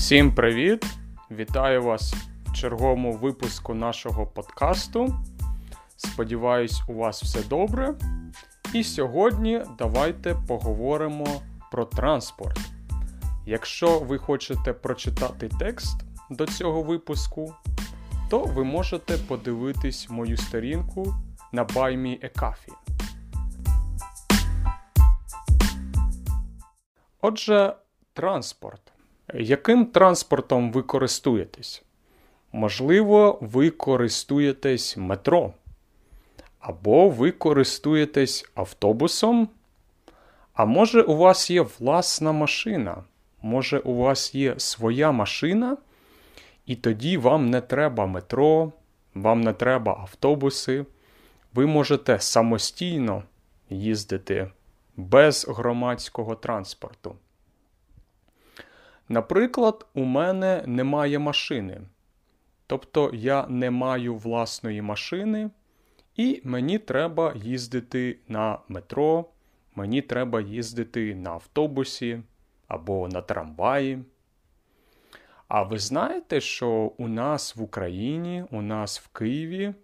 Всім привіт! Вітаю вас в черговому випуску нашого подкасту. Сподіваюсь, у вас все добре. І сьогодні давайте поговоримо про транспорт. Якщо ви хочете прочитати текст до цього випуску, то ви можете подивитись мою сторінку на BuyMeACoffee. Отже, транспорт. Яким транспортом ви користуєтесь? Можливо, ви користуєтесь метро. Або ви користуєтесь автобусом. А може, у вас є власна машина? Може, у вас є своя машина, і тоді вам не треба метро, вам не треба автобуси. Ви можете самостійно їздити без громадського транспорту. Наприклад, у мене немає машини. Тобто я не маю власної машини, і мені треба їздити на метро, мені треба їздити на автобусі або на трамваї. А ви знаєте, що у нас в Україні, у нас в Києві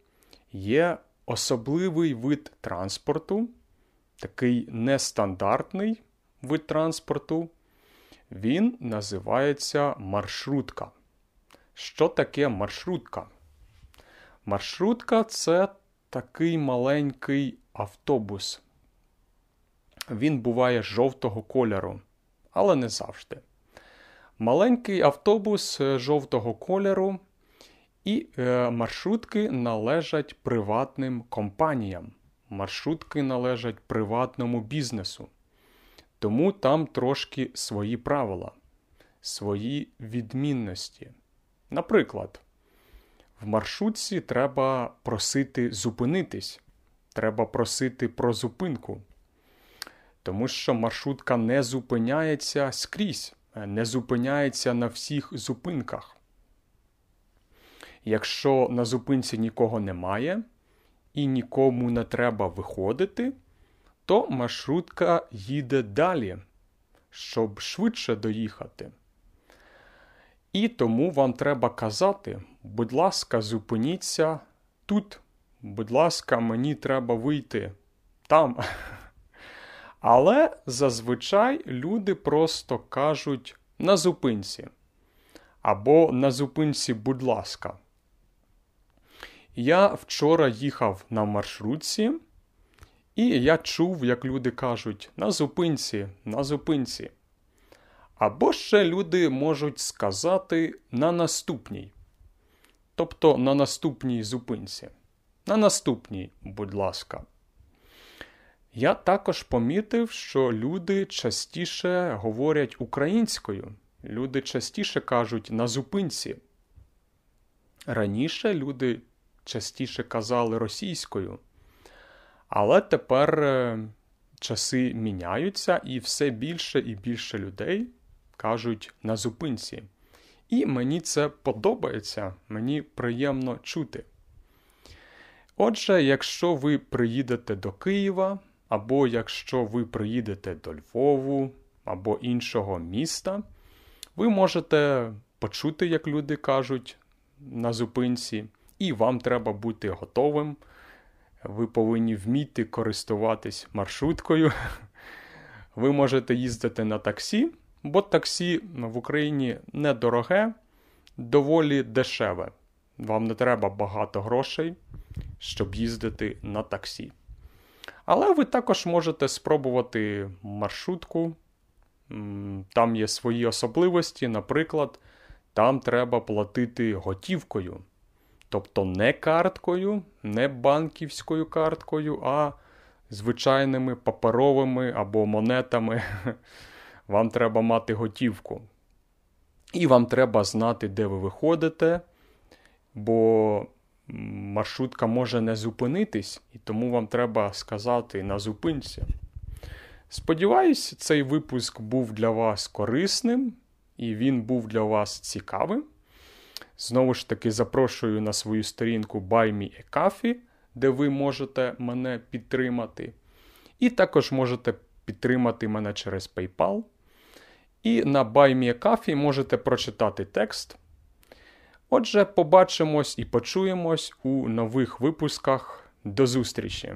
є особливий вид транспорту, такий нестандартний вид транспорту. Він називається маршрутка. Що таке маршрутка? Маршрутка це такий маленький автобус. Він буває жовтого кольору, але не завжди. Маленький автобус е, жовтого кольору і е, маршрутки належать приватним компаніям. Маршрутки належать приватному бізнесу. Тому там трошки свої правила, свої відмінності. Наприклад, в маршрутці треба просити зупинитись, треба просити про зупинку. Тому що маршрутка не зупиняється скрізь, не зупиняється на всіх зупинках. Якщо на зупинці нікого немає і нікому не треба виходити то маршрутка їде далі, щоб швидше доїхати. І тому вам треба казати, будь ласка, зупиніться тут, будь ласка, мені треба вийти там. Але зазвичай люди просто кажуть на зупинці. Або на зупинці, будь ласка. Я вчора їхав на маршрутці. І я чув, як люди кажуть на зупинці, на зупинці. Або ще люди можуть сказати на наступній. Тобто на наступній зупинці. На наступній, будь ласка. Я також помітив, що люди частіше говорять українською. Люди частіше кажуть на зупинці. Раніше люди частіше казали російською. Але тепер е, часи міняються, і все більше і більше людей кажуть на зупинці. І мені це подобається, мені приємно чути. Отже, якщо ви приїдете до Києва, або якщо ви приїдете до Львову або іншого міста, ви можете почути, як люди кажуть на зупинці, і вам треба бути готовим ви повинні вміти користуватись маршруткою. Ви можете їздити на таксі, бо таксі в Україні недороге, доволі дешеве. Вам не треба багато грошей, щоб їздити на таксі. Але ви також можете спробувати маршрутку. Там є свої особливості, наприклад, там треба платити готівкою. Тобто не карткою, не банківською карткою, а звичайними паперовими або монетами. Вам треба мати готівку. І вам треба знати, де ви виходите, бо маршрутка може не зупинитись, і тому вам треба сказати на зупинці. Сподіваюсь, цей випуск був для вас корисним і він був для вас цікавим. Знову ж таки, запрошую на свою сторінку Buy Me a Coffee, де ви можете мене підтримати. І також можете підтримати мене через PayPal. І на BuyMeACoffee можете прочитати текст. Отже, побачимось і почуємось у нових випусках. До зустрічі!